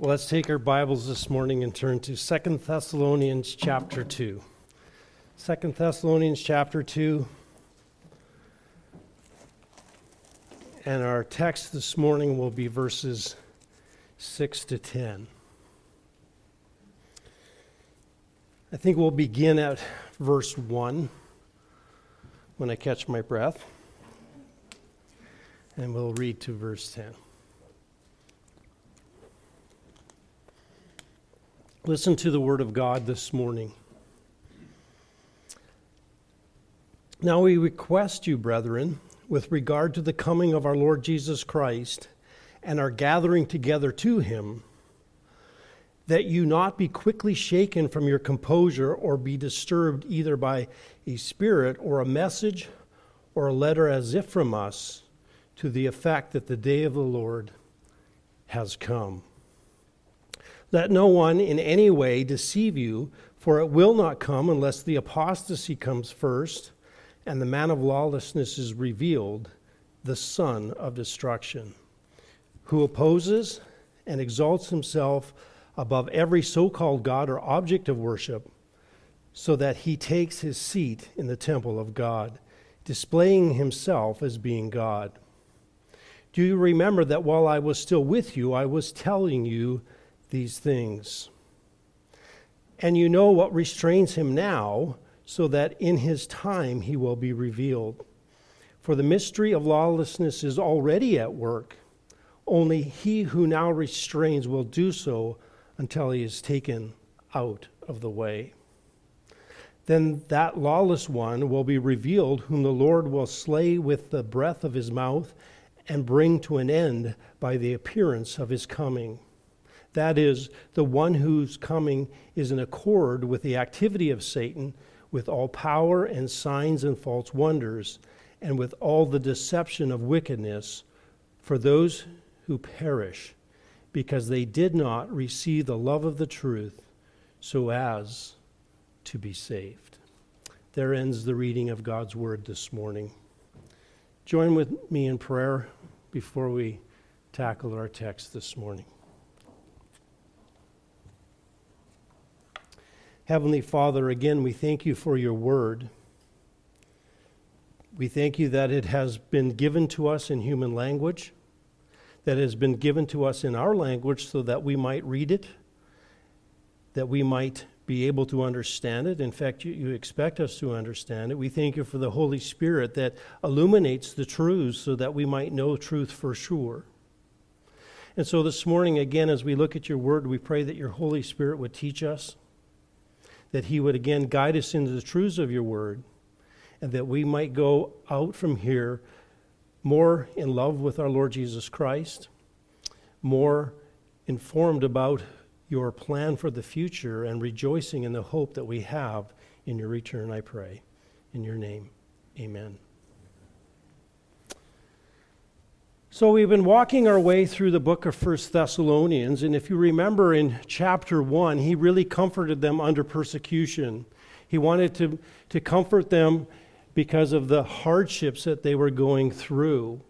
Well, let's take our Bibles this morning and turn to Second Thessalonians chapter 2. Second Thessalonians chapter 2. And our text this morning will be verses 6 to 10. I think we'll begin at verse 1 when I catch my breath. And we'll read to verse 10. Listen to the word of God this morning. Now we request you, brethren, with regard to the coming of our Lord Jesus Christ and our gathering together to him, that you not be quickly shaken from your composure or be disturbed either by a spirit or a message or a letter as if from us to the effect that the day of the Lord has come. Let no one in any way deceive you, for it will not come unless the apostasy comes first and the man of lawlessness is revealed, the son of destruction, who opposes and exalts himself above every so called God or object of worship, so that he takes his seat in the temple of God, displaying himself as being God. Do you remember that while I was still with you, I was telling you? These things. And you know what restrains him now, so that in his time he will be revealed. For the mystery of lawlessness is already at work. Only he who now restrains will do so until he is taken out of the way. Then that lawless one will be revealed, whom the Lord will slay with the breath of his mouth and bring to an end by the appearance of his coming. That is, the one whose coming is in accord with the activity of Satan, with all power and signs and false wonders, and with all the deception of wickedness for those who perish, because they did not receive the love of the truth so as to be saved. There ends the reading of God's word this morning. Join with me in prayer before we tackle our text this morning. Heavenly Father, again, we thank you for your word. We thank you that it has been given to us in human language, that it has been given to us in our language so that we might read it, that we might be able to understand it. In fact, you, you expect us to understand it. We thank you for the Holy Spirit that illuminates the truths so that we might know truth for sure. And so this morning, again, as we look at your word, we pray that your Holy Spirit would teach us that He would again guide us into the truths of your word, and that we might go out from here more in love with our Lord Jesus Christ, more informed about your plan for the future, and rejoicing in the hope that we have in your return, I pray. In your name, amen. So we've been walking our way through the book of First Thessalonians, and if you remember in chapter 1, he really comforted them under persecution. He wanted to, to comfort them because of the hardships that they were going through.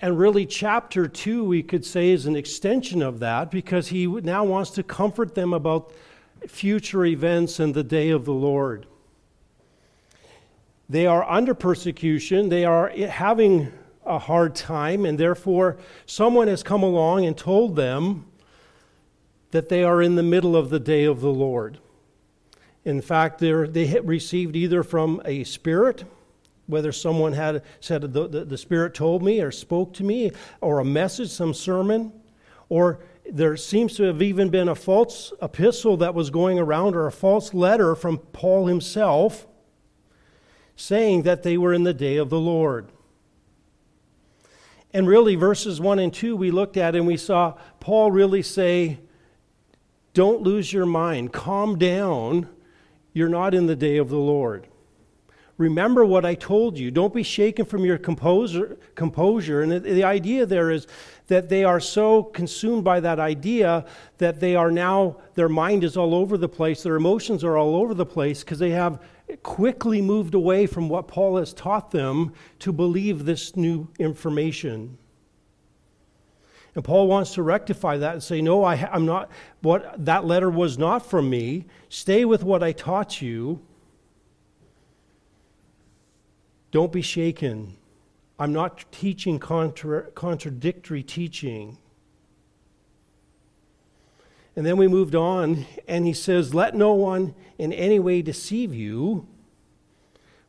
And really, chapter 2, we could say, is an extension of that because he now wants to comfort them about future events and the day of the Lord. They are under persecution, they are having a hard time, and therefore someone has come along and told them that they are in the middle of the day of the Lord. In fact, they received either from a spirit, whether someone had said, the, the, the Spirit told me or spoke to me, or a message, some sermon, or there seems to have even been a false epistle that was going around, or a false letter from Paul himself saying that they were in the day of the Lord. And really, verses 1 and 2 we looked at and we saw Paul really say, Don't lose your mind, calm down. You're not in the day of the Lord. Remember what I told you. Don't be shaken from your composer, composure. And the, the idea there is that they are so consumed by that idea that they are now, their mind is all over the place, their emotions are all over the place because they have quickly moved away from what Paul has taught them to believe this new information. And Paul wants to rectify that and say, No, I, am not, what, that letter was not from me. Stay with what I taught you. Don't be shaken. I'm not teaching contra- contradictory teaching. And then we moved on, and he says, Let no one in any way deceive you,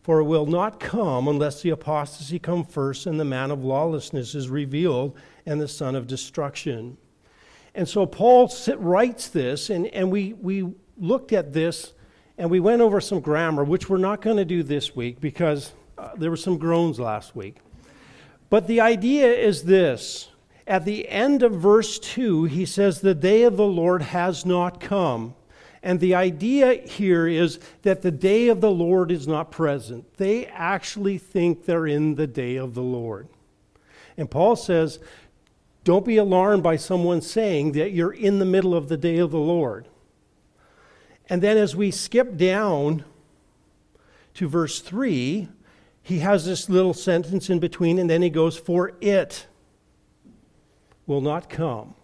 for it will not come unless the apostasy come first and the man of lawlessness is revealed and the son of destruction. And so Paul writes this, and, and we, we looked at this and we went over some grammar, which we're not going to do this week because uh, there were some groans last week. But the idea is this at the end of verse 2, he says, The day of the Lord has not come. And the idea here is that the day of the Lord is not present. They actually think they're in the day of the Lord. And Paul says, Don't be alarmed by someone saying that you're in the middle of the day of the Lord. And then as we skip down to verse 3, he has this little sentence in between, and then he goes, For it will not come.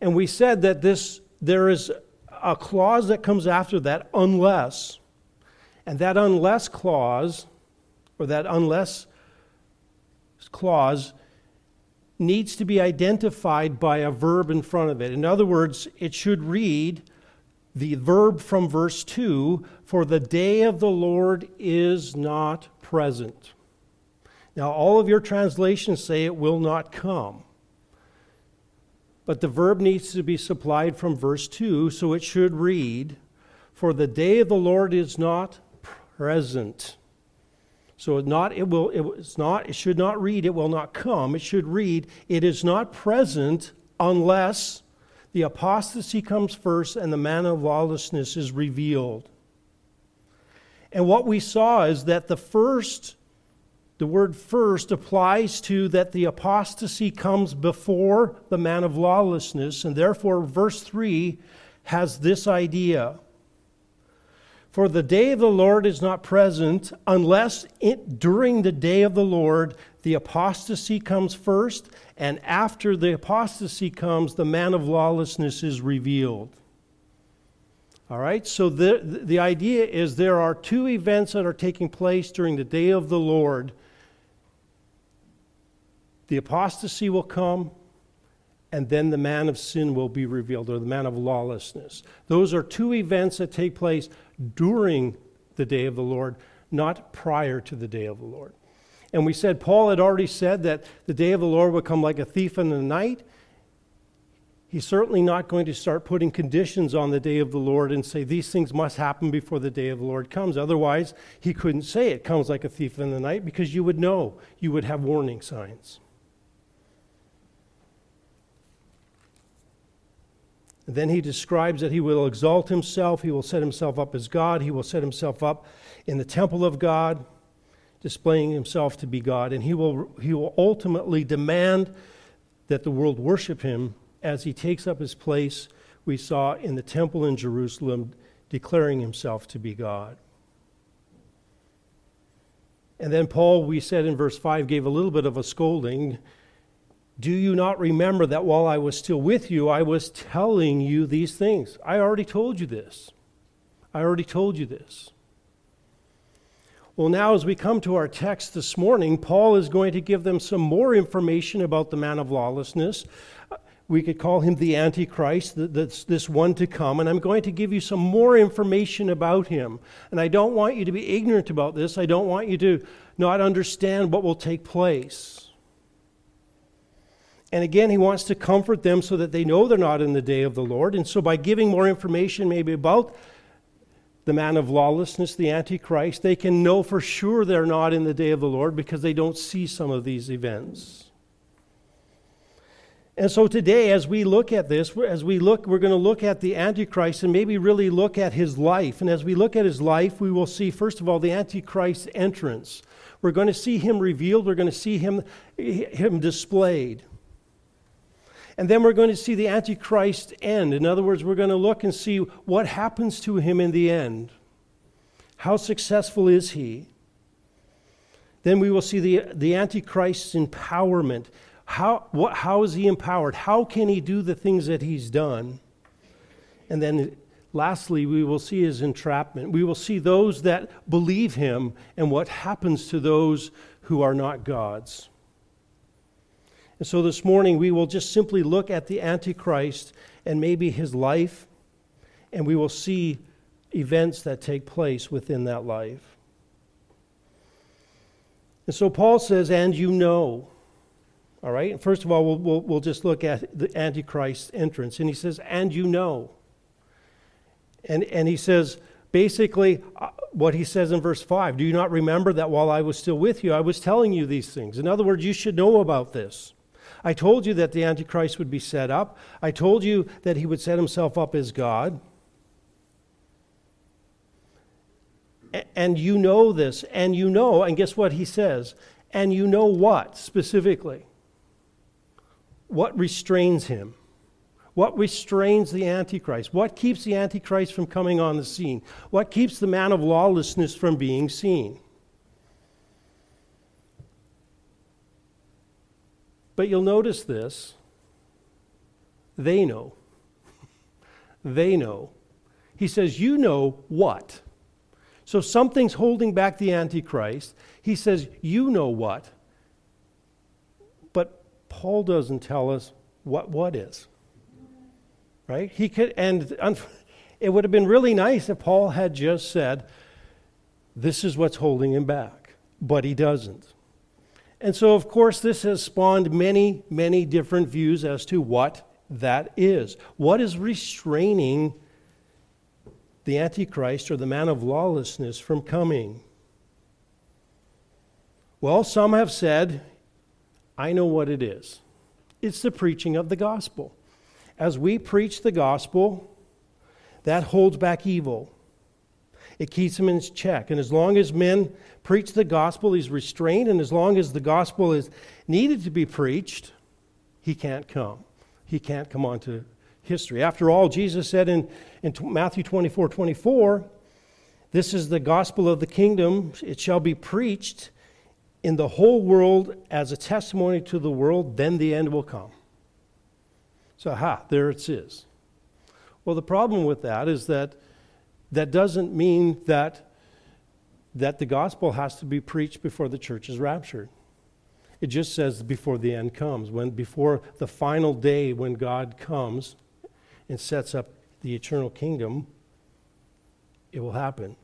And we said that this there is a clause that comes after that unless. And that unless clause or that unless clause needs to be identified by a verb in front of it. In other words, it should read the verb from verse 2 for the day of the Lord is not present. Now, all of your translations say it will not come. But the verb needs to be supplied from verse 2, so it should read, For the day of the Lord is not present. So it not it will it's not it should not read it will not come. It should read it is not present unless the apostasy comes first and the man of lawlessness is revealed. And what we saw is that the first the word first applies to that the apostasy comes before the man of lawlessness, and therefore, verse 3 has this idea. For the day of the Lord is not present unless it, during the day of the Lord the apostasy comes first, and after the apostasy comes, the man of lawlessness is revealed. All right, so the, the idea is there are two events that are taking place during the day of the Lord the apostasy will come, and then the man of sin will be revealed, or the man of lawlessness. Those are two events that take place during the day of the Lord, not prior to the day of the Lord. And we said, Paul had already said that the day of the Lord would come like a thief in the night. He's certainly not going to start putting conditions on the day of the Lord and say these things must happen before the day of the Lord comes. Otherwise, he couldn't say it comes like a thief in the night because you would know, you would have warning signs. Then he describes that he will exalt himself, he will set himself up as God, he will set himself up in the temple of God, displaying himself to be God, and he will, he will ultimately demand that the world worship him as he takes up his place, we saw in the temple in Jerusalem, declaring himself to be God. And then Paul, we said in verse 5, gave a little bit of a scolding do you not remember that while I was still with you, I was telling you these things? I already told you this. I already told you this. Well, now, as we come to our text this morning, Paul is going to give them some more information about the man of lawlessness. We could call him the Antichrist, that's this one to come, and I'm going to give you some more information about him. And I don't want you to be ignorant about this. I don't want you to not understand what will take place. And again, he wants to comfort them so that they know they're not in the day of the Lord. And so, by giving more information, maybe about the man of lawlessness, the Antichrist, they can know for sure they're not in the day of the Lord because they don't see some of these events. And so today, as we look at this, as we look, we're going to look at the Antichrist and maybe really look at his life. And as we look at his life, we will see, first of all, the Antichrist's entrance. We're going to see him revealed, we're going to see him, him displayed. And then we're going to see the Antichrist end. In other words, we're going to look and see what happens to him in the end. How successful is he? Then we will see the, the Antichrist's empowerment. How, what, how is he empowered? How can he do the things that he's done? And then lastly, we will see his entrapment. We will see those that believe him and what happens to those who are not God's. And so this morning, we will just simply look at the Antichrist and maybe his life, and we will see events that take place within that life. And so Paul says, and you know. All right? First of all, we'll, we'll, we'll just look at the Antichrist's entrance. And he says, and you know. And, and he says, basically, uh, what he says in verse 5 Do you not remember that while I was still with you, I was telling you these things? In other words, you should know about this. I told you that the Antichrist would be set up, I told you that he would set himself up as God. And you know this, and you know, and guess what he says? And you know what specifically? What restrains him? What restrains the Antichrist? What keeps the Antichrist from coming on the scene? What keeps the man of lawlessness from being seen? But you'll notice this they know. they know. He says, You know what? So something's holding back the Antichrist. He says, You know what? But Paul doesn't tell us what what is. Right? He could, and it would have been really nice if Paul had just said, This is what's holding him back. But he doesn't. And so, of course, this has spawned many, many different views as to what that is. What is restraining the Antichrist or the man of lawlessness from coming? Well, some have said I know what it is it's the preaching of the gospel. As we preach the gospel, that holds back evil. It keeps him in check. And as long as men preach the gospel, he's restrained. And as long as the gospel is needed to be preached, he can't come. He can't come onto history. After all, Jesus said in, in Matthew 24 24, This is the gospel of the kingdom. It shall be preached in the whole world as a testimony to the world, then the end will come. So, ha, there it is. Well, the problem with that is that that doesn't mean that, that the gospel has to be preached before the church is raptured. It just says before the end comes, when before the final day when God comes and sets up the eternal kingdom, it will happen.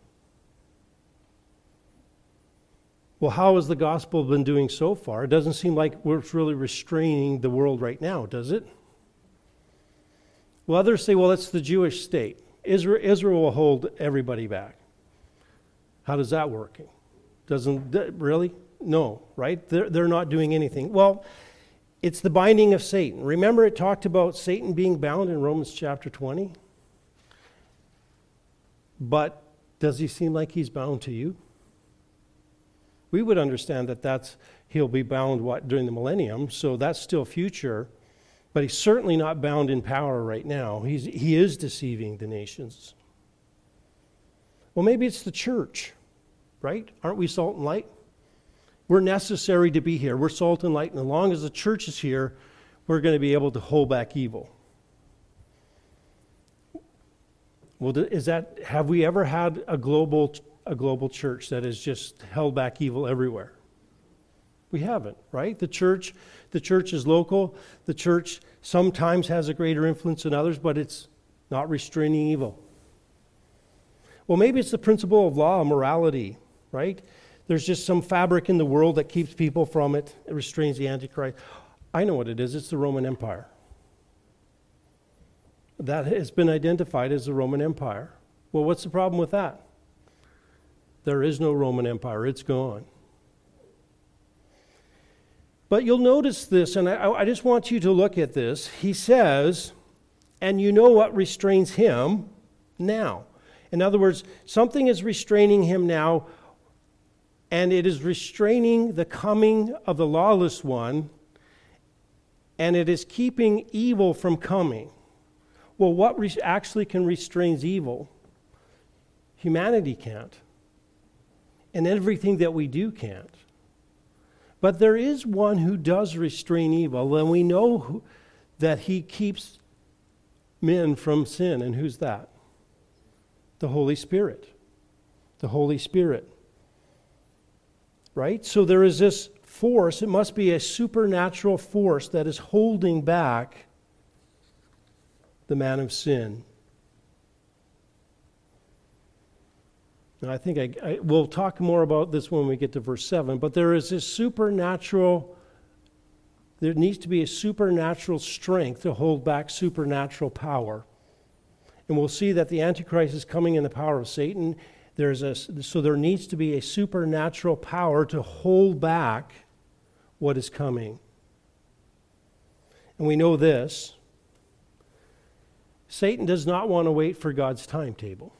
Well, how has the gospel been doing so far? It doesn't seem like we're really restraining the world right now, does it? Well, others say, well, it's the Jewish state. Israel, Israel will hold everybody back. How does that work? Doesn't really? No, right? They're, they're not doing anything. Well, it's the binding of Satan. Remember, it talked about Satan being bound in Romans chapter 20? But does he seem like he's bound to you? we would understand that that's he'll be bound what during the millennium, so that's still future. But he's certainly not bound in power right now. He's, he is deceiving the nations. Well, maybe it's the church, right? Aren't we salt and light? We're necessary to be here. We're salt and light, and as long as the church is here, we're going to be able to hold back evil. Well, is that have we ever had a global a global church that has just held back evil everywhere. We haven't, right? The church, the church is local. The church sometimes has a greater influence than others, but it's not restraining evil. Well, maybe it's the principle of law, morality, right? There's just some fabric in the world that keeps people from it, it restrains the Antichrist. I know what it is it's the Roman Empire. That has been identified as the Roman Empire. Well, what's the problem with that? There is no Roman Empire, it's gone. But you'll notice this, and I, I, just want you to look at this. He says, and you know what restrains him now. In other words, something is restraining him now, and it is restraining the coming of the lawless one, and it is keeping evil from coming. Well, what re- actually can restrain evil? Humanity can't. And everything that we do can't. But there is one who does restrain evil, and we know who, that he keeps men from sin. And who's that? The Holy Spirit. The Holy Spirit. Right? So there is this force, it must be a supernatural force that is holding back the man of sin. And I think I, I, we'll talk more about this when we get to verse 7, but there is this supernatural, there needs to be a supernatural strength to hold back supernatural power. And we'll see that the Antichrist is coming in the power of Satan. There's a, so there needs to be a supernatural power to hold back what is coming. And we know this Satan does not want to wait for God's timetable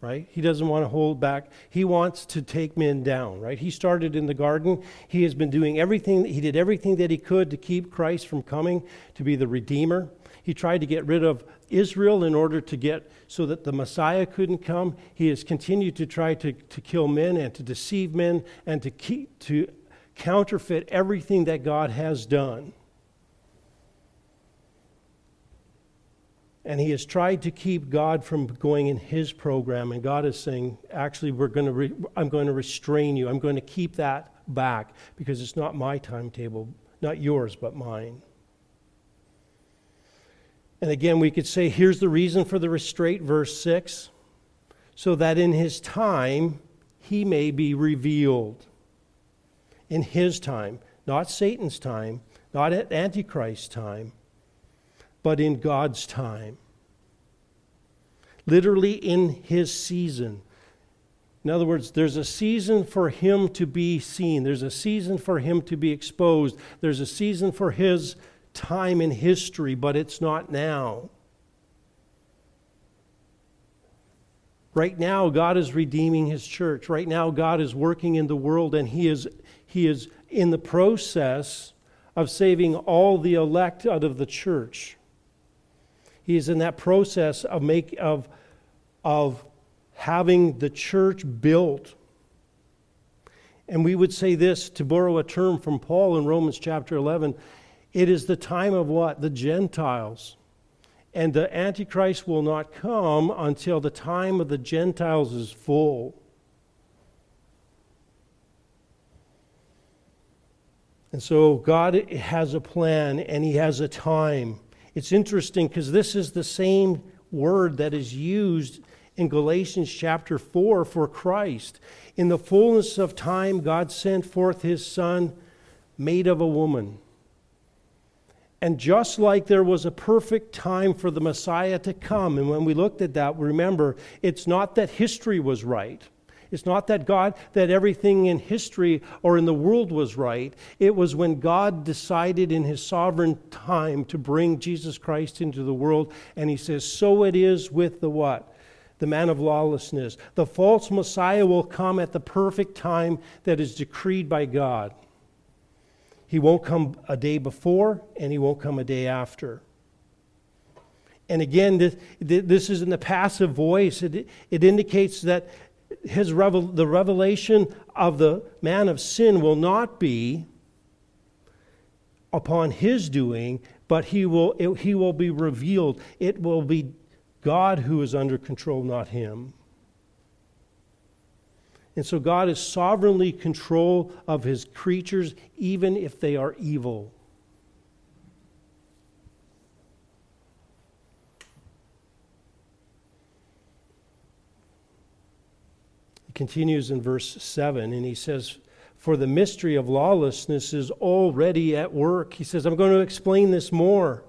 right? He doesn't want to hold back. He wants to take men down, right? He started in the garden. He has been doing everything, he did everything that he could to keep Christ from coming to be the Redeemer. He tried to get rid of Israel in order to get so that the Messiah couldn't come. He has continued to try to, to kill men and to deceive men and to keep to counterfeit everything that God has done. And he has tried to keep God from going in his program. And God is saying, actually, we're going to re- I'm going to restrain you. I'm going to keep that back because it's not my timetable, not yours, but mine. And again, we could say, here's the reason for the restraint, verse 6 so that in his time he may be revealed. In his time, not Satan's time, not at Antichrist's time but in God's time. Literally in his season. In other words, there's a season for him to be seen, there's a season for him to be exposed, there's a season for his time in history, but it's not now. Right now, God is redeeming his church. Right now, God is working in the world, and he is, he is in the process of saving all the elect out of the church. He is in that process of, make, of, of having the church built. And we would say this to borrow a term from Paul in Romans chapter 11 it is the time of what? The Gentiles. And the Antichrist will not come until the time of the Gentiles is full. And so God has a plan and He has a time. It's interesting because this is the same word that is used in Galatians chapter 4 for Christ. In the fullness of time, God sent forth his Son, made of a woman. And just like there was a perfect time for the Messiah to come, and when we looked at that, remember, it's not that history was right. It's not that God, that everything in history or in the world was right. It was when God decided in his sovereign time to bring Jesus Christ into the world. And he says, So it is with the what? The man of lawlessness. The false Messiah will come at the perfect time that is decreed by God. He won't come a day before, and he won't come a day after. And again, this, this is in the passive voice. It, it indicates that his revel, the revelation of the man of sin will not be upon his doing, but he will, it, he will be revealed. It will be God who is under control, not him. And so God is sovereignly control of his creatures, even if they are evil. Continues in verse 7, and he says, For the mystery of lawlessness is already at work. He says, I'm going to explain this more.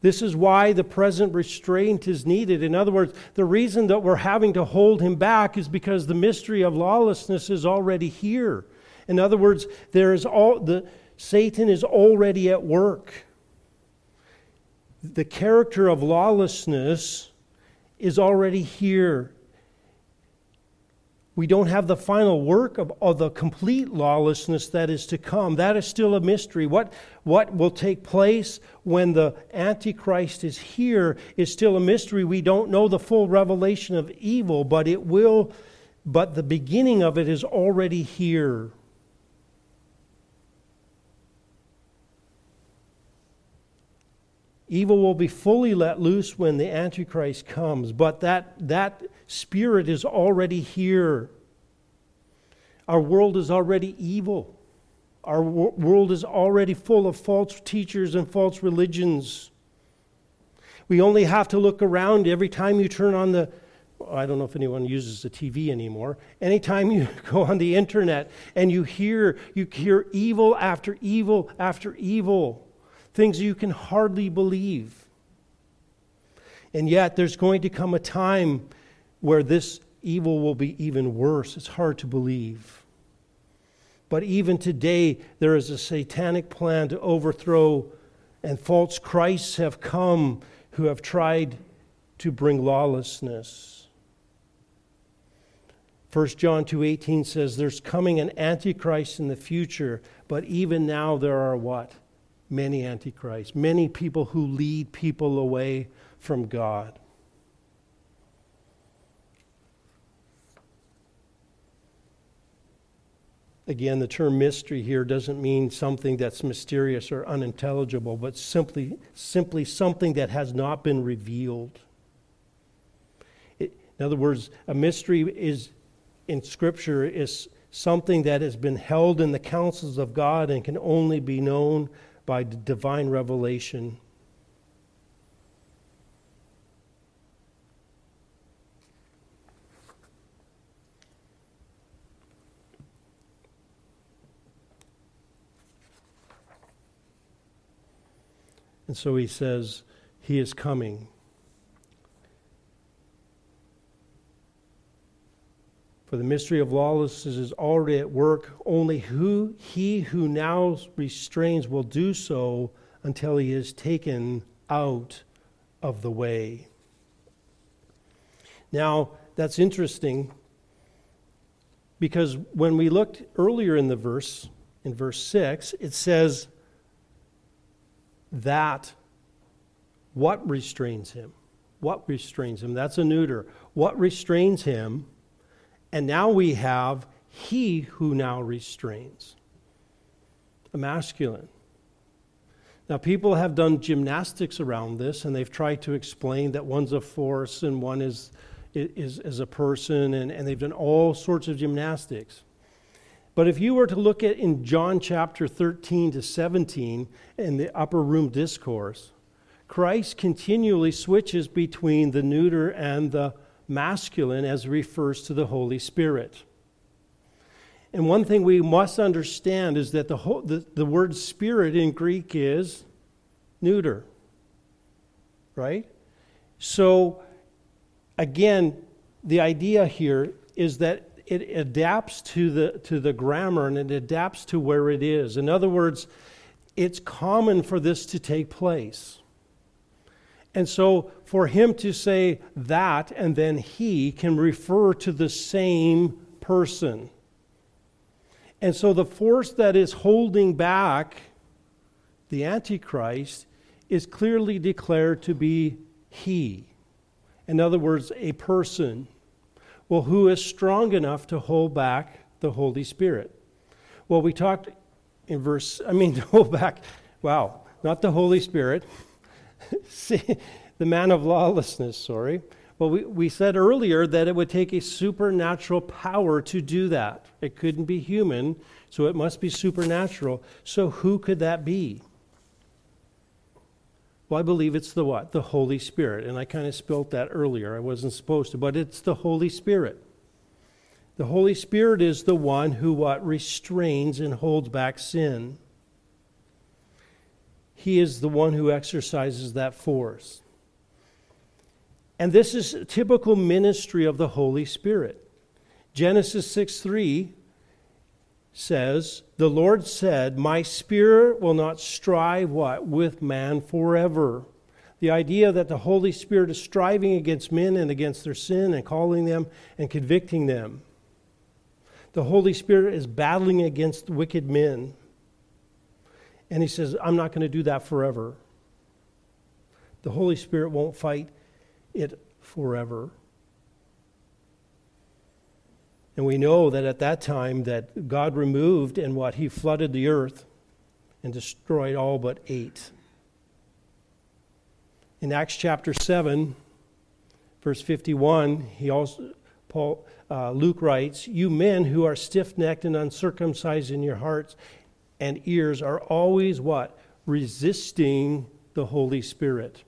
This is why the present restraint is needed. In other words, the reason that we're having to hold him back is because the mystery of lawlessness is already here. In other words, there is all the Satan is already at work. The character of lawlessness is already here we don't have the final work of, of, the complete lawlessness that is to come. That is still a mystery. What, what will take place when the Antichrist is here is still a mystery. We don't know the full revelation of evil, but it will but the beginning of it is already here. Evil will be fully let loose when the Antichrist comes, but that, that spirit is already here. Our world is already evil. Our world is already full of false teachers and false religions. We only have to look around every time you turn on the I don't know if anyone uses the TV anymore. Anytime you go on the internet and you hear you hear evil after evil after evil, things you can hardly believe. And yet there's going to come a time where this evil will be even worse. It's hard to believe. But even today, there is a satanic plan to overthrow, and false Christs have come who have tried to bring lawlessness. 1 John 2:18 says there's coming an antichrist in the future, but even now there are what? Many antichrists, many people who lead people away from God. Again, the term mystery here doesn't mean something that's mysterious or unintelligible, but simply, simply something that has not been revealed. It, in other words, a mystery is in Scripture is something that has been held in the counsels of God and can only be known by divine revelation. And so he says, He is coming. For the mystery of lawlessness is already at work. Only who he who now restrains will do so until he is taken out of the way. Now, that's interesting because when we looked earlier in the verse, in verse 6, it says, that what restrains him? What restrains him? That's a neuter. What restrains him? And now we have he who now restrains. A masculine. Now, people have done gymnastics around this, and they've tried to explain that one's a force and one is, is, is a person, and, and they've done all sorts of gymnastics. But if you were to look at in John chapter 13 to 17 in the upper room discourse, Christ continually switches between the neuter and the masculine as refers to the Holy Spirit. And one thing we must understand is that the, whole, the, the word spirit in Greek is neuter. Right? So, again, the idea here is that it adapts to the, to the grammar and it adapts to where it is. In other words, it's common for this to take place. And so for him to say that and then he can refer to the same person. And so the force that is holding back the Antichrist is clearly declared to be he. In other words, a person. Well, who is strong enough to hold back the Holy Spirit? Well, we talked in verse, I mean, to hold back, wow, not the Holy Spirit, See, the man of lawlessness, sorry. Well, we, we said earlier that it would take a supernatural power to do that. It couldn't be human, so it must be supernatural. So, who could that be? Well, I believe it's the what? The Holy Spirit. And I kind of spilt that earlier. I wasn't supposed to, but it's the Holy Spirit. The Holy Spirit is the one who what? Restrains and holds back sin. He is the one who exercises that force. And this is typical ministry of the Holy Spirit. Genesis 6 3 says, The Lord said, My spirit will not strive what? With man forever. The idea that the Holy Spirit is striving against men and against their sin and calling them and convicting them. The Holy Spirit is battling against wicked men. And he says, I'm not going to do that forever. The Holy Spirit won't fight it forever. And we know that at that time that God removed and what he flooded the earth and destroyed all but eight. In Acts chapter 7, verse 51, he also Paul uh, Luke writes, "You men who are stiff-necked and uncircumcised in your hearts and ears are always what? Resisting the Holy Spirit."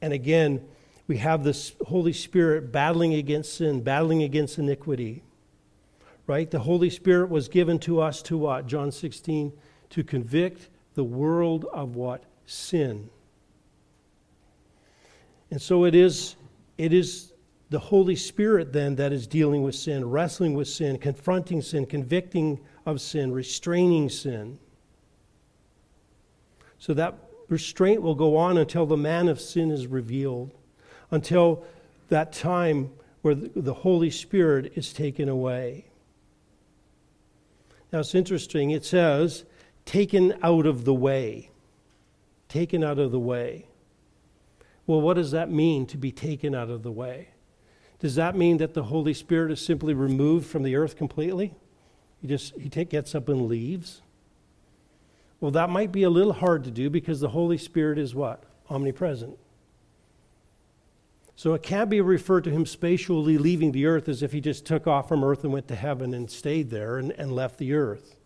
And again, we have this Holy Spirit battling against sin, battling against iniquity. Right? The Holy Spirit was given to us to what? John 16, to convict the world of what? Sin. And so it is, it is the Holy Spirit then that is dealing with sin, wrestling with sin, confronting sin, convicting of sin, restraining sin. So that restraint will go on until the man of sin is revealed until that time where the Holy Spirit is taken away. Now it's interesting, it says, taken out of the way. Taken out of the way. Well, what does that mean to be taken out of the way? Does that mean that the Holy Spirit is simply removed from the earth completely? He just he take, gets up and leaves? Well, that might be a little hard to do because the Holy Spirit is what? Omnipresent. So it can't be referred to him spatially leaving the earth as if he just took off from earth and went to heaven and stayed there and, and left the earth.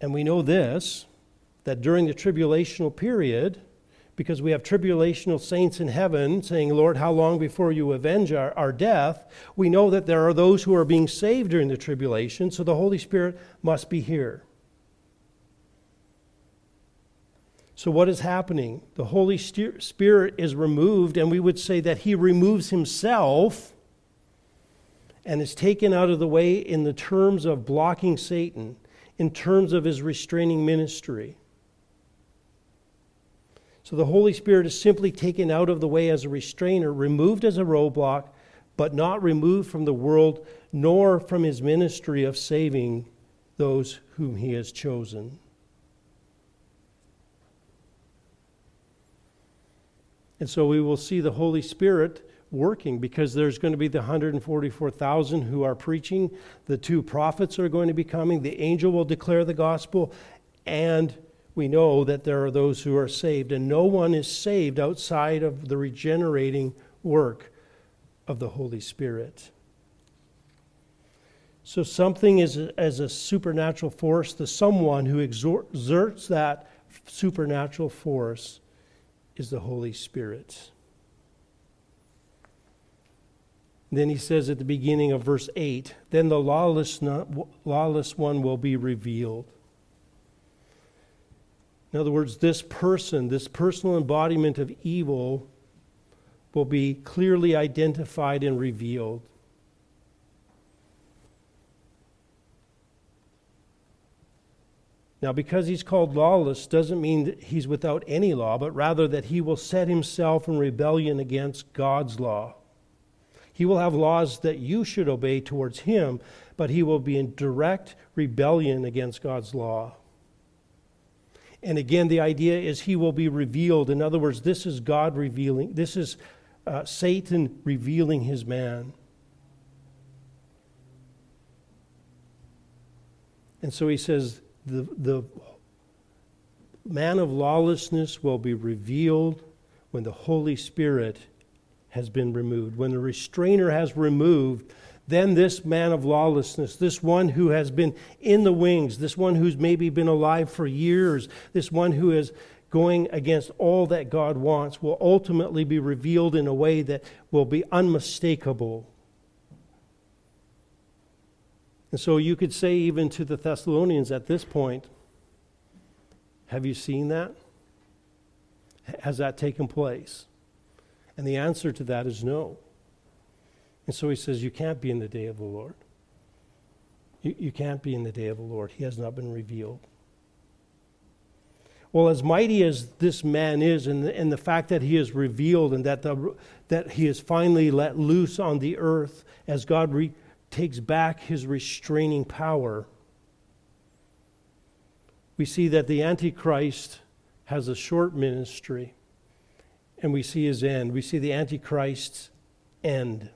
And we know this that during the tribulational period, because we have tribulational saints in heaven saying, Lord, how long before you avenge our, our death? We know that there are those who are being saved during the tribulation, so the Holy Spirit must be here. So, what is happening? The Holy Spirit is removed, and we would say that He removes Himself and is taken out of the way in the terms of blocking Satan, in terms of His restraining ministry. So, the Holy Spirit is simply taken out of the way as a restrainer, removed as a roadblock, but not removed from the world nor from His ministry of saving those whom He has chosen. And so we will see the Holy Spirit working because there's going to be the 144,000 who are preaching. The two prophets are going to be coming. The angel will declare the gospel. And we know that there are those who are saved. And no one is saved outside of the regenerating work of the Holy Spirit. So, something is as a supernatural force, the someone who exerts that supernatural force is the Holy Spirit. Then he says at the beginning of verse 8 then the lawless, not, lawless one will be revealed. In other words, this person, this personal embodiment of evil, will be clearly identified and revealed. Now, because he's called lawless doesn't mean that he's without any law, but rather that he will set himself in rebellion against God's law. He will have laws that you should obey towards him, but he will be in direct rebellion against God's law. And again, the idea is he will be revealed. In other words, this is God revealing, this is uh, Satan revealing his man. And so he says, the, the man of lawlessness will be revealed when the Holy Spirit has been removed. When the restrainer has removed, then this man of lawlessness, this one who has been in the wings, this one who's maybe been alive for years, this one who is going against all that God wants, will ultimately be revealed in a way that will be unmistakable and so you could say, even to the Thessalonians at this point, have you seen that? Has that taken place? And the answer to that is no. And so he says, You can't be in the day of the Lord. You, you can't be in the day of the Lord. He has not been revealed. Well, as mighty as this man is, and the, and the fact that he is revealed and that, the, that he is finally let loose on the earth as God re, takes back his restraining power, we see that the Antichrist has a short ministry. and we see his end. We see the Antichrist's end.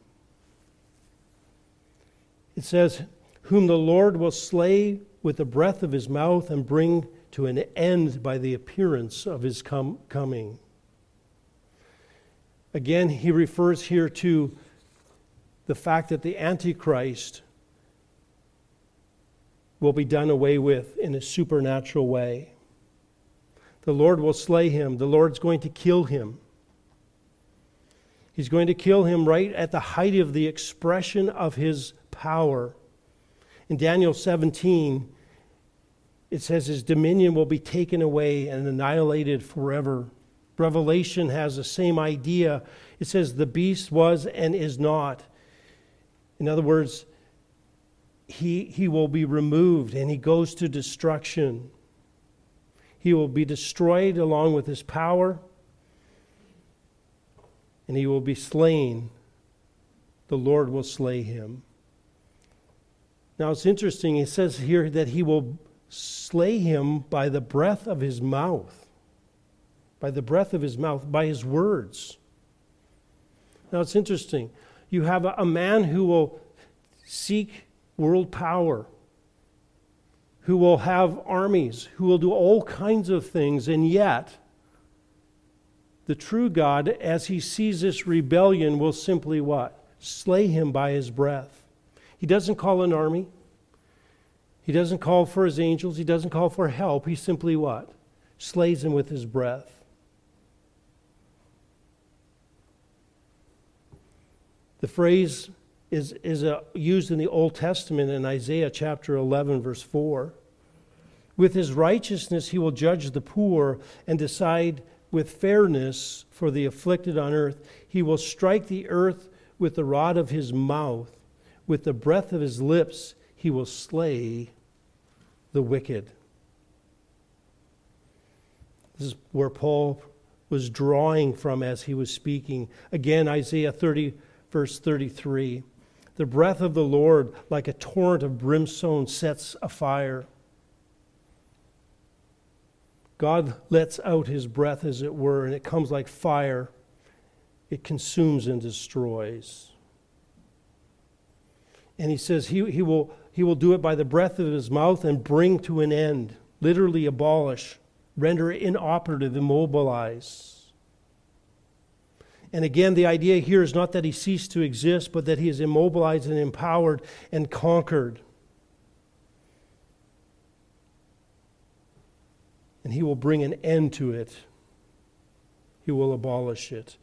It says, Whom the Lord will slay with the breath of his mouth and bring to an end by the appearance of his com- coming. Again, he refers here to the fact that the Antichrist will be done away with in a supernatural way. The Lord will slay him, the Lord's going to kill him. He's going to kill him right at the height of the expression of his power. In Daniel 17, it says his dominion will be taken away and annihilated forever. Revelation has the same idea. It says the beast was and is not. In other words, he, he will be removed and he goes to destruction. He will be destroyed along with his power and he will be slain. The Lord will slay him. Now it's interesting, it says here that he will slay him by the breath of his mouth. By the breath of his mouth, by his words. Now it's interesting. You have a, a man who will seek world power, who will have armies, who will do all kinds of things, and yet the true God, as he sees this rebellion, will simply what? Slay him by his breath. He doesn't call an army. He doesn't call for his angels. He doesn't call for help. He simply what? Slays him with his breath. The phrase is, is a, used in the Old Testament in Isaiah chapter 11, verse 4. With his righteousness, he will judge the poor and decide with fairness for the afflicted on earth. He will strike the earth with the rod of his mouth. With the breath of his lips, he will slay the wicked. This is where Paul was drawing from as he was speaking. Again, Isaiah 30, verse 33. The breath of the Lord, like a torrent of brimstone, sets afire. God lets out his breath, as it were, and it comes like fire. It consumes and destroys. And he says he, he, will, he will do it by the breath of his mouth and bring to an end, literally abolish, render inoperative, immobilize. And again, the idea here is not that he ceased to exist, but that he is immobilized and empowered and conquered. And he will bring an end to it, he will abolish it.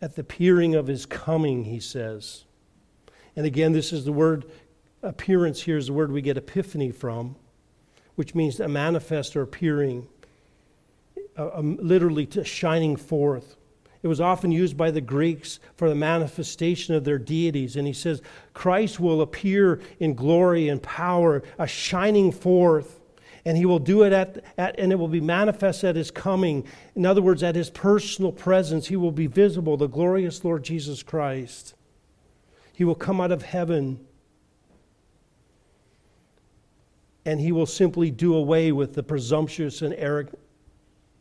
At the peering of his coming, he says. And again, this is the word appearance here is the word we get epiphany from, which means a manifest or appearing, literally to shining forth. It was often used by the Greeks for the manifestation of their deities. And he says, Christ will appear in glory and power, a shining forth. And he will do it at, at, and it will be manifest at his coming. In other words, at his personal presence, he will be visible, the glorious Lord Jesus Christ. He will come out of heaven and he will simply do away with the presumptuous and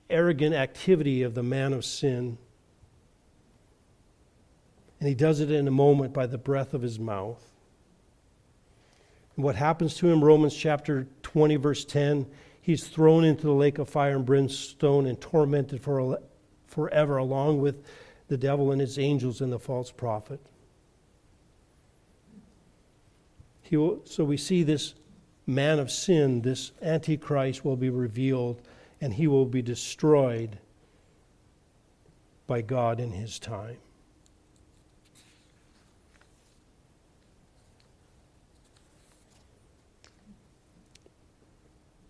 arrogant activity of the man of sin. And he does it in a moment by the breath of his mouth. And what happens to him, Romans chapter 20, verse 10, he's thrown into the lake of fire and brimstone and tormented for, forever, along with the devil and his angels and the false prophet. He will, so we see this man of sin, this Antichrist, will be revealed and he will be destroyed by God in his time.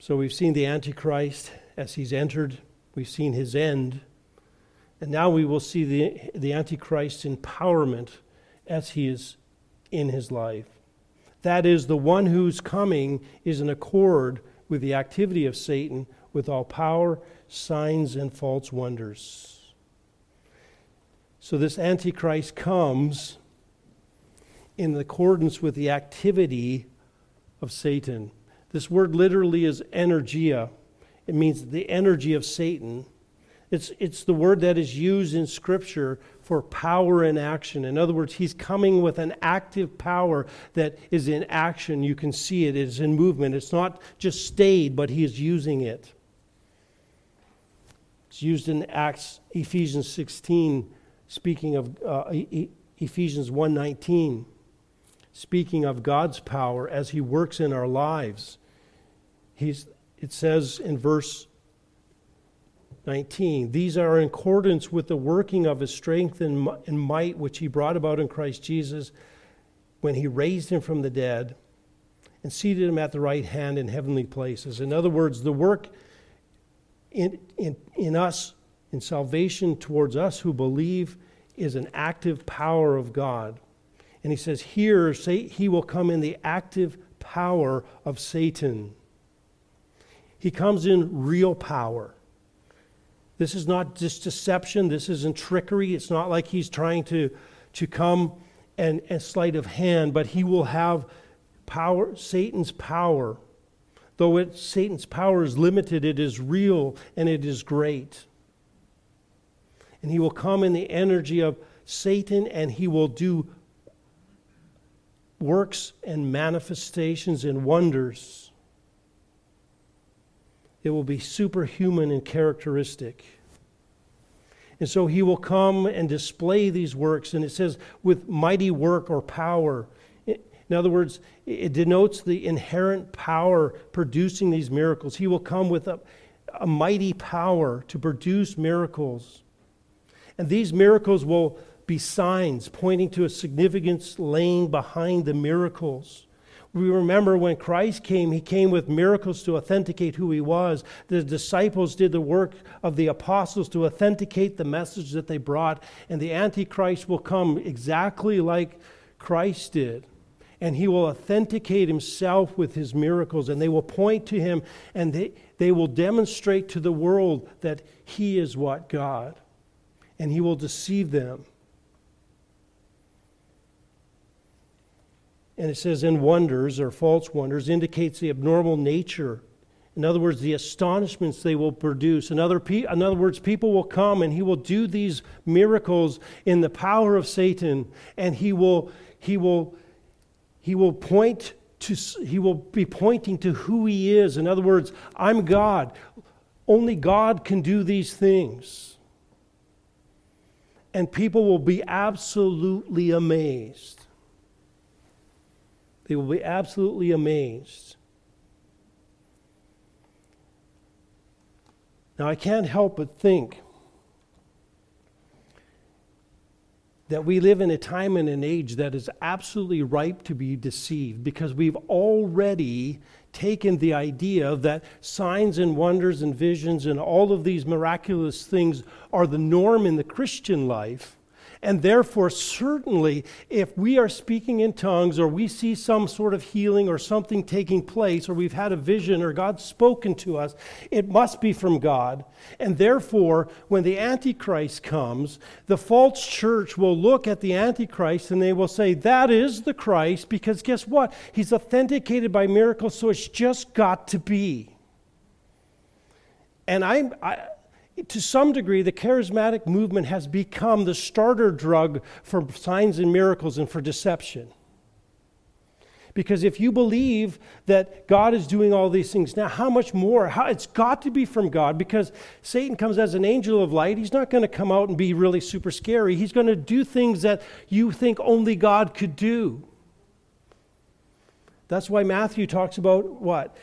So we've seen the Antichrist as he's entered, we've seen his end, and now we will see the, the Antichrist's empowerment as he is in his life. That is, the one whose coming is in accord with the activity of Satan with all power, signs, and false wonders. So this Antichrist comes in accordance with the activity of Satan. This word literally is energia. It means the energy of Satan. It's, it's the word that is used in Scripture for power and action. In other words, he's coming with an active power that is in action. You can see it, it's in movement. It's not just stayed, but he is using it. It's used in Acts, Ephesians 16, speaking of uh, e- Ephesians 1:19, speaking of God's power as He works in our lives. He's, it says in verse 19, these are in accordance with the working of his strength and, and might which he brought about in Christ Jesus when he raised him from the dead and seated him at the right hand in heavenly places. In other words, the work in, in, in us, in salvation towards us who believe, is an active power of God. And he says, here, say, he will come in the active power of Satan. He comes in real power. This is not just deception. This isn't trickery. It's not like he's trying to, to come and, and sleight of hand, but he will have power, Satan's power. Though it, Satan's power is limited, it is real and it is great. And he will come in the energy of Satan and he will do works and manifestations and wonders it will be superhuman in characteristic. And so he will come and display these works, and it says, with mighty work or power. In other words, it denotes the inherent power producing these miracles. He will come with a, a mighty power to produce miracles. And these miracles will be signs pointing to a significance laying behind the miracles. We remember when Christ came, he came with miracles to authenticate who he was. The disciples did the work of the apostles to authenticate the message that they brought, and the Antichrist will come exactly like Christ did. And he will authenticate himself with his miracles, and they will point to him, and they, they will demonstrate to the world that he is what? God. And he will deceive them. And it says in wonders or false wonders indicates the abnormal nature. In other words the astonishments they will produce. In other, pe- in other words people will come and he will do these miracles in the power of satan and he will he will he will point to he will be pointing to who he is. In other words i'm god. Only god can do these things. And people will be absolutely amazed they will be absolutely amazed. Now, I can't help but think that we live in a time and an age that is absolutely ripe to be deceived because we've already taken the idea that signs and wonders and visions and all of these miraculous things are the norm in the Christian life. And therefore, certainly, if we are speaking in tongues or we see some sort of healing or something taking place or we've had a vision or God's spoken to us, it must be from God. And therefore, when the Antichrist comes, the false church will look at the Antichrist and they will say, That is the Christ, because guess what? He's authenticated by miracles, so it's just got to be. And I'm. I, to some degree, the charismatic movement has become the starter drug for signs and miracles and for deception. Because if you believe that God is doing all these things now, how much more? How, it's got to be from God because Satan comes as an angel of light. He's not going to come out and be really super scary. He's going to do things that you think only God could do. That's why Matthew talks about what?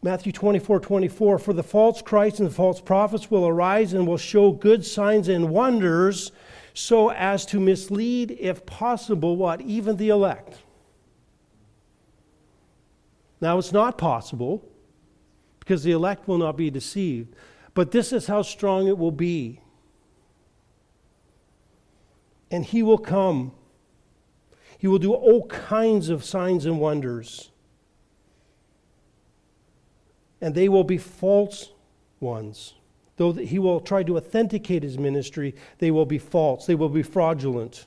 Matthew 24, 24, for the false Christ and the false prophets will arise and will show good signs and wonders so as to mislead, if possible, what? Even the elect. Now, it's not possible because the elect will not be deceived, but this is how strong it will be. And he will come. He will do all kinds of signs and wonders and they will be false ones. Though he will try to authenticate his ministry, they will be false, they will be fraudulent.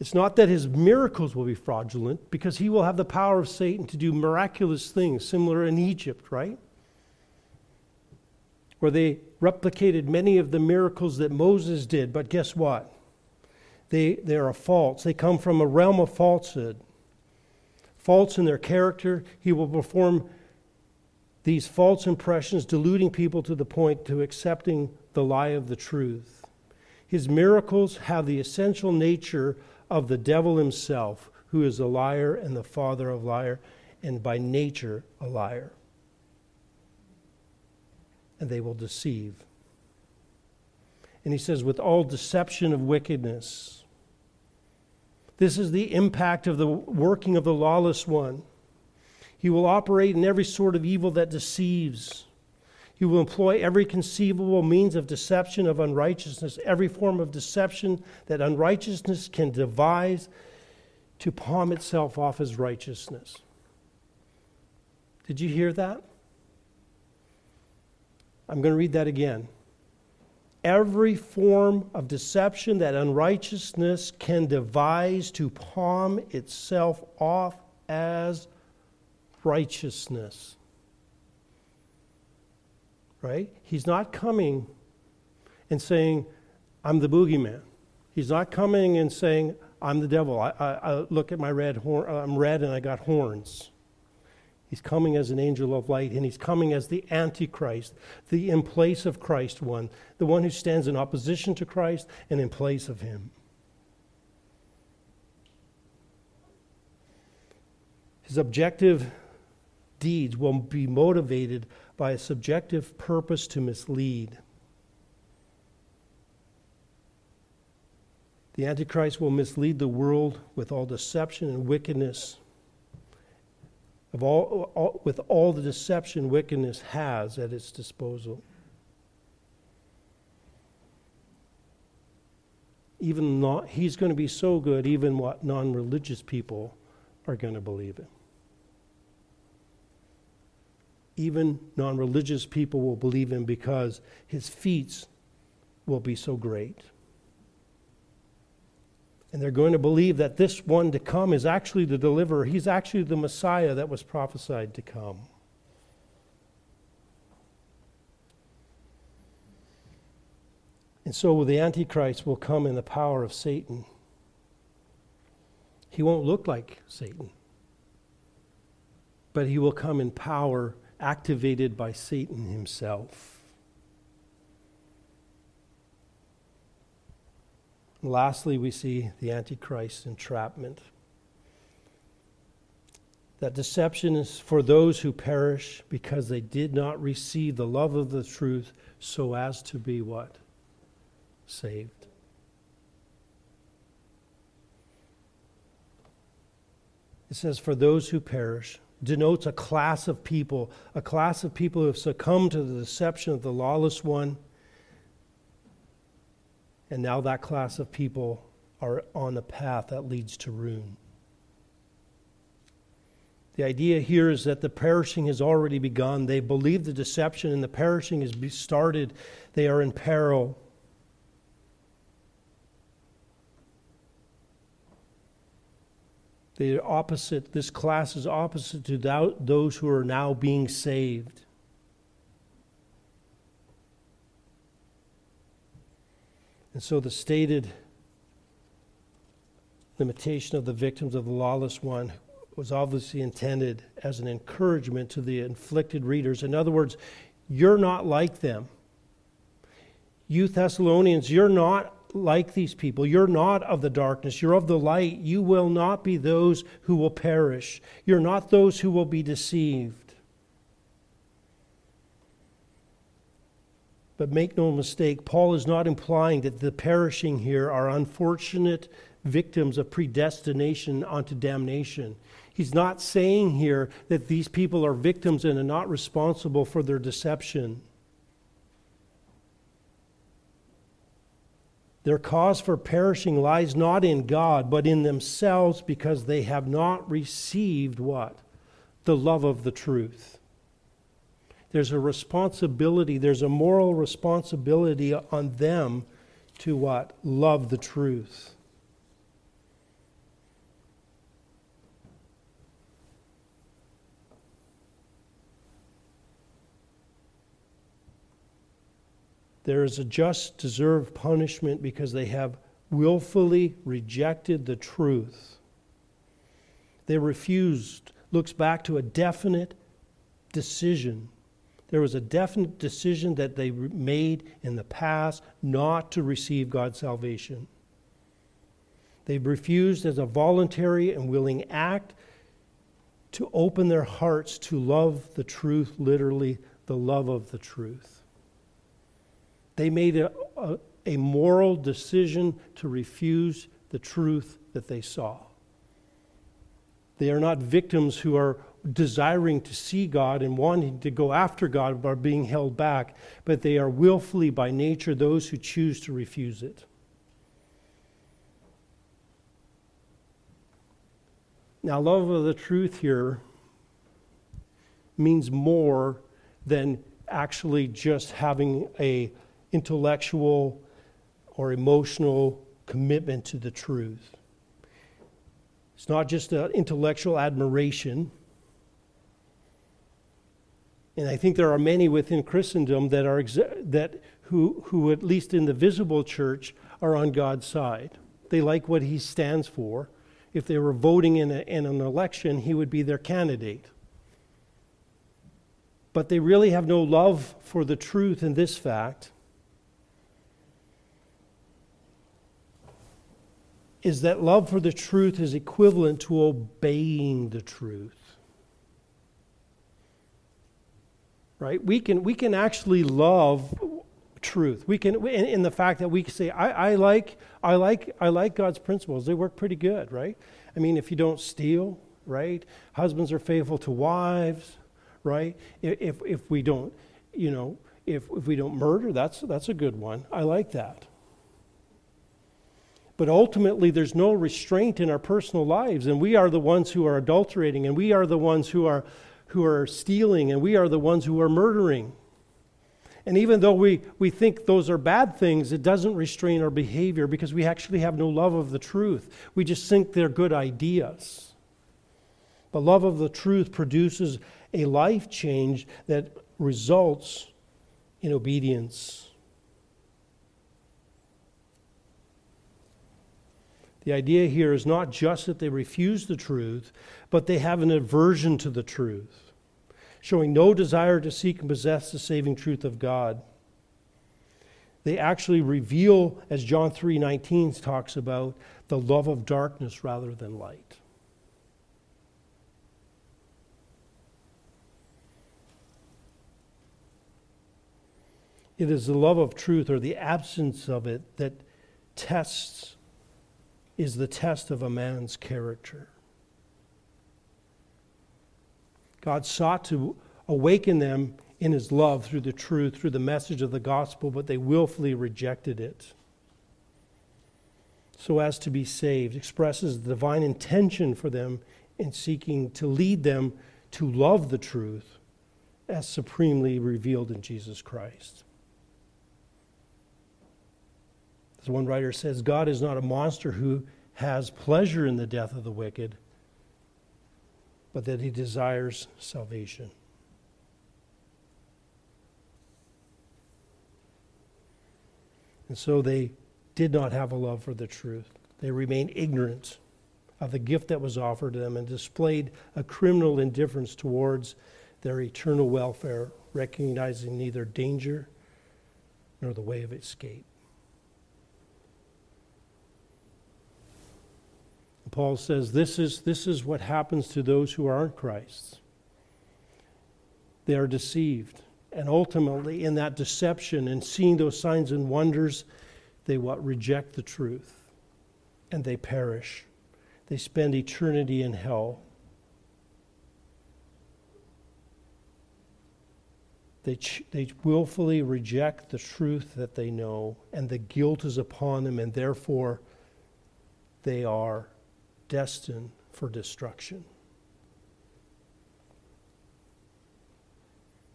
It's not that his miracles will be fraudulent, because he will have the power of Satan to do miraculous things, similar in Egypt, right? where they replicated many of the miracles that Moses did, but guess what? They, they are false. They come from a realm of falsehood. False in their character, he will perform these false impressions, deluding people to the point to accepting the lie of the truth. His miracles have the essential nature of the devil himself, who is a liar and the father of liar, and by nature a liar. And they will deceive. And he says, with all deception of wickedness. This is the impact of the working of the lawless one. He will operate in every sort of evil that deceives. He will employ every conceivable means of deception, of unrighteousness, every form of deception that unrighteousness can devise to palm itself off as righteousness. Did you hear that? I'm going to read that again. Every form of deception that unrighteousness can devise to palm itself off as righteousness. Right? He's not coming and saying, I'm the boogeyman. He's not coming and saying, I'm the devil. I, I, I look at my red horn. I'm red and I got horns. He's coming as an angel of light, and he's coming as the Antichrist, the in place of Christ one, the one who stands in opposition to Christ and in place of him. His objective deeds will be motivated by a subjective purpose to mislead. The Antichrist will mislead the world with all deception and wickedness, of all, all, with all the deception wickedness has at its disposal. Even not, he's going to be so good, even what non religious people are going to believe him even non religious people will believe him because his feats will be so great. And they're going to believe that this one to come is actually the deliverer. He's actually the Messiah that was prophesied to come. And so the Antichrist will come in the power of Satan. He won't look like Satan, but he will come in power activated by Satan himself. Lastly, we see the Antichrist entrapment. That deception is for those who perish because they did not receive the love of the truth so as to be what? Saved. It says, for those who perish denotes a class of people, a class of people who have succumbed to the deception of the lawless one. And now that class of people are on the path that leads to ruin. The idea here is that the perishing has already begun. They believe the deception and the perishing has started. They are in peril. They are opposite, this class is opposite to those who are now being saved. And so the stated limitation of the victims of the lawless one was obviously intended as an encouragement to the inflicted readers. In other words, you're not like them. You Thessalonians, you're not like these people. You're not of the darkness, you're of the light. You will not be those who will perish, you're not those who will be deceived. But make no mistake, Paul is not implying that the perishing here are unfortunate victims of predestination unto damnation. He's not saying here that these people are victims and are not responsible for their deception. Their cause for perishing lies not in God, but in themselves because they have not received what? The love of the truth. There's a responsibility, there's a moral responsibility on them to what? Love the truth. There is a just deserved punishment because they have willfully rejected the truth. They refused, looks back to a definite decision. There was a definite decision that they made in the past not to receive God's salvation. They refused as a voluntary and willing act to open their hearts to love the truth, literally, the love of the truth. They made a, a, a moral decision to refuse the truth that they saw. They are not victims who are desiring to see God and wanting to go after God are being held back, but they are willfully by nature those who choose to refuse it. Now, love of the truth here means more than actually just having a intellectual or emotional commitment to the truth. It's not just an intellectual admiration. And I think there are many within Christendom that are that who who at least in the visible church are on God's side. They like what he stands for. If they were voting in, a, in an election, he would be their candidate. But they really have no love for the truth in this fact is that love for the truth is equivalent to obeying the truth. Right? We can, we can actually love truth. We can, in, in the fact that we can say, I, I, like, I, like, I like God's principles. They work pretty good, right? I mean, if you don't steal, right? Husbands are faithful to wives, right? If, if we don't, you know, if, if we don't murder, that's, that's a good one. I like that. But ultimately, there's no restraint in our personal lives, and we are the ones who are adulterating, and we are the ones who are, who are stealing, and we are the ones who are murdering. And even though we, we think those are bad things, it doesn't restrain our behavior because we actually have no love of the truth. We just think they're good ideas. But love of the truth produces a life change that results in obedience. The idea here is not just that they refuse the truth, but they have an aversion to the truth, showing no desire to seek and possess the saving truth of God. They actually reveal, as John 3:19 talks about, the love of darkness rather than light. It is the love of truth or the absence of it that tests is the test of a man's character. God sought to awaken them in his love through the truth, through the message of the gospel, but they willfully rejected it. So as to be saved, expresses the divine intention for them in seeking to lead them to love the truth as supremely revealed in Jesus Christ. As one writer says, God is not a monster who has pleasure in the death of the wicked, but that he desires salvation. And so they did not have a love for the truth. They remained ignorant of the gift that was offered to them and displayed a criminal indifference towards their eternal welfare, recognizing neither danger nor the way of escape. Paul says this is, this is what happens to those who aren't Christ's. They are deceived. And ultimately, in that deception and seeing those signs and wonders, they what? Reject the truth. And they perish. They spend eternity in hell. They, ch- they willfully reject the truth that they know, and the guilt is upon them, and therefore they are destined for destruction.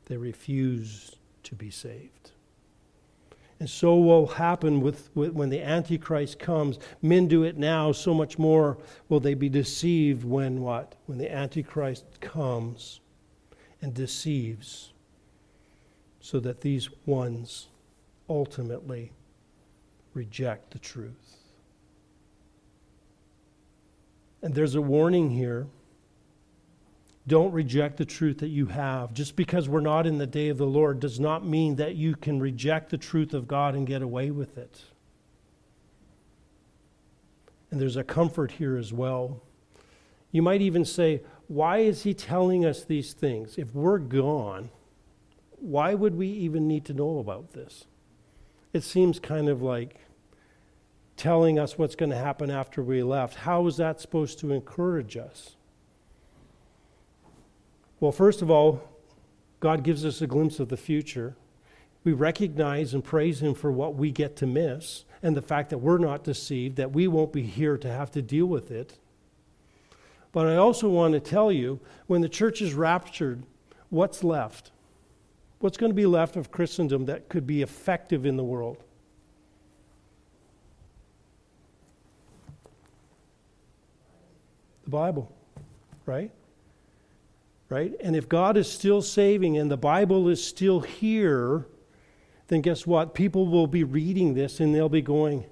They refuse to be saved. And so will happen with, with, when the Antichrist comes. Men do it now, so much more will they be deceived when what? When the Antichrist comes and deceives, so that these ones ultimately reject the truth. And there's a warning here. Don't reject the truth that you have. Just because we're not in the day of the Lord does not mean that you can reject the truth of God and get away with it. And there's a comfort here as well. You might even say, why is he telling us these things? If we're gone, why would we even need to know about this? It seems kind of like telling us what's going to happen after we left. How is that supposed to encourage us? Well, first of all, God gives us a glimpse of the future. We recognize and praise Him for what we get to miss and the fact that we're not deceived, that we won't be here to have to deal with it. But I also want to tell you when the church is raptured, what's left? What's going to be left of Christendom that could be effective in the world? Bible, right? Right? And if God is still saving and the Bible is still here, then guess what? People will be reading this and they'll be going,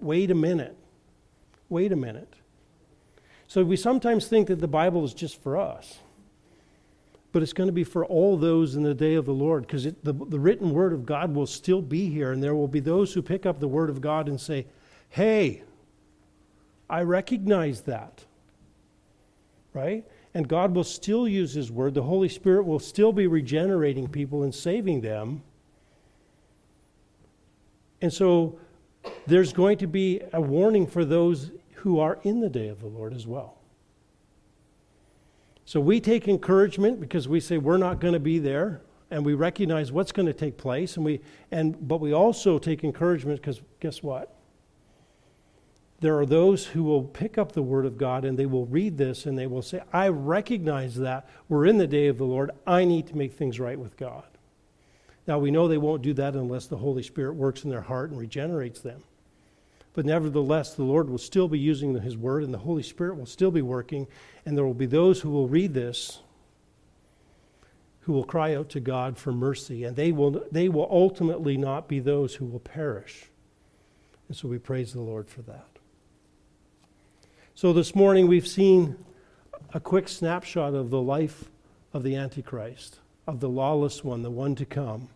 wait a minute. Wait a minute. So we sometimes think that the Bible is just for us, but it's going to be for all those in the day of the Lord because the, the written word of God will still be here, and there will be those who pick up the word of God and say, Hey, I recognize that. Right? And God will still use His word. The Holy Spirit will still be regenerating people and saving them. And so there's going to be a warning for those who are in the day of the Lord as well. So we take encouragement because we say we're not going to be there and we recognize what's going to take place and we and but we also take encouragement because guess what? There are those who will pick up the word of God and they will read this and they will say, I recognize that we're in the day of the Lord. I need to make things right with God. Now, we know they won't do that unless the Holy Spirit works in their heart and regenerates them. But nevertheless, the Lord will still be using His Word, and the Holy Spirit will still be working, and there will be those who will read this who will cry out to God for mercy, and they will, they will ultimately not be those who will perish. And so we praise the Lord for that. So this morning we've seen a quick snapshot of the life of the Antichrist, of the lawless one, the one to come.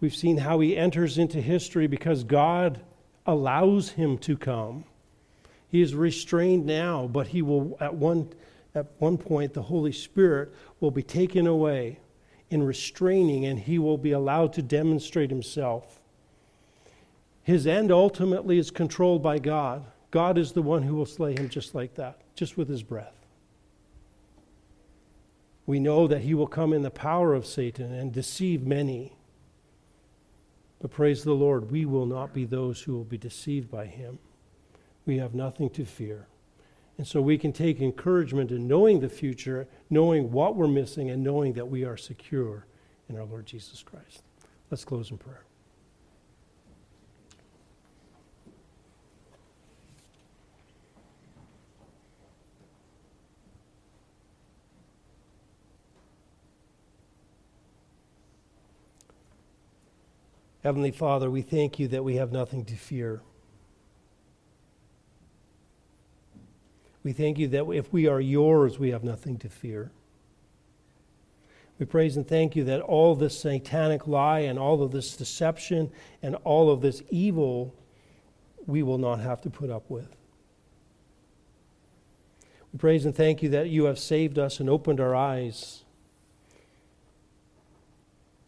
We've seen how he enters into history because God allows him to come. He is restrained now, but he will at one at one point the Holy Spirit will be taken away in restraining and he will be allowed to demonstrate himself. His end ultimately is controlled by God. God is the one who will slay him just like that, just with his breath. We know that he will come in the power of Satan and deceive many. But praise the Lord, we will not be those who will be deceived by him. We have nothing to fear. And so we can take encouragement in knowing the future, knowing what we're missing, and knowing that we are secure in our Lord Jesus Christ. Let's close in prayer. Heavenly Father, we thank you that we have nothing to fear. We thank you that if we are yours, we have nothing to fear. We praise and thank you that all this satanic lie and all of this deception and all of this evil we will not have to put up with. We praise and thank you that you have saved us and opened our eyes.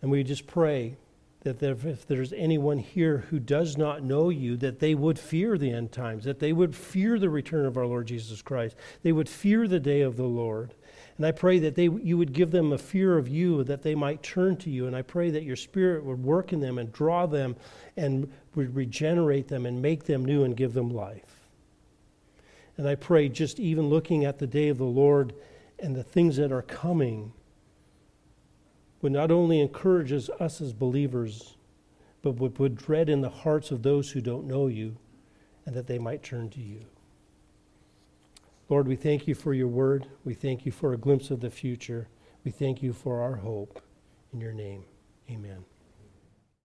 And we just pray that if there's anyone here who does not know you, that they would fear the end times, that they would fear the return of our Lord Jesus Christ. They would fear the day of the Lord. And I pray that they, you would give them a fear of you, that they might turn to you. And I pray that your Spirit would work in them and draw them and would regenerate them and make them new and give them life. And I pray, just even looking at the day of the Lord and the things that are coming, would not only encourages us as believers, but would put dread in the hearts of those who don't know you, and that they might turn to you. Lord, we thank you for your word. We thank you for a glimpse of the future. We thank you for our hope. In your name, amen.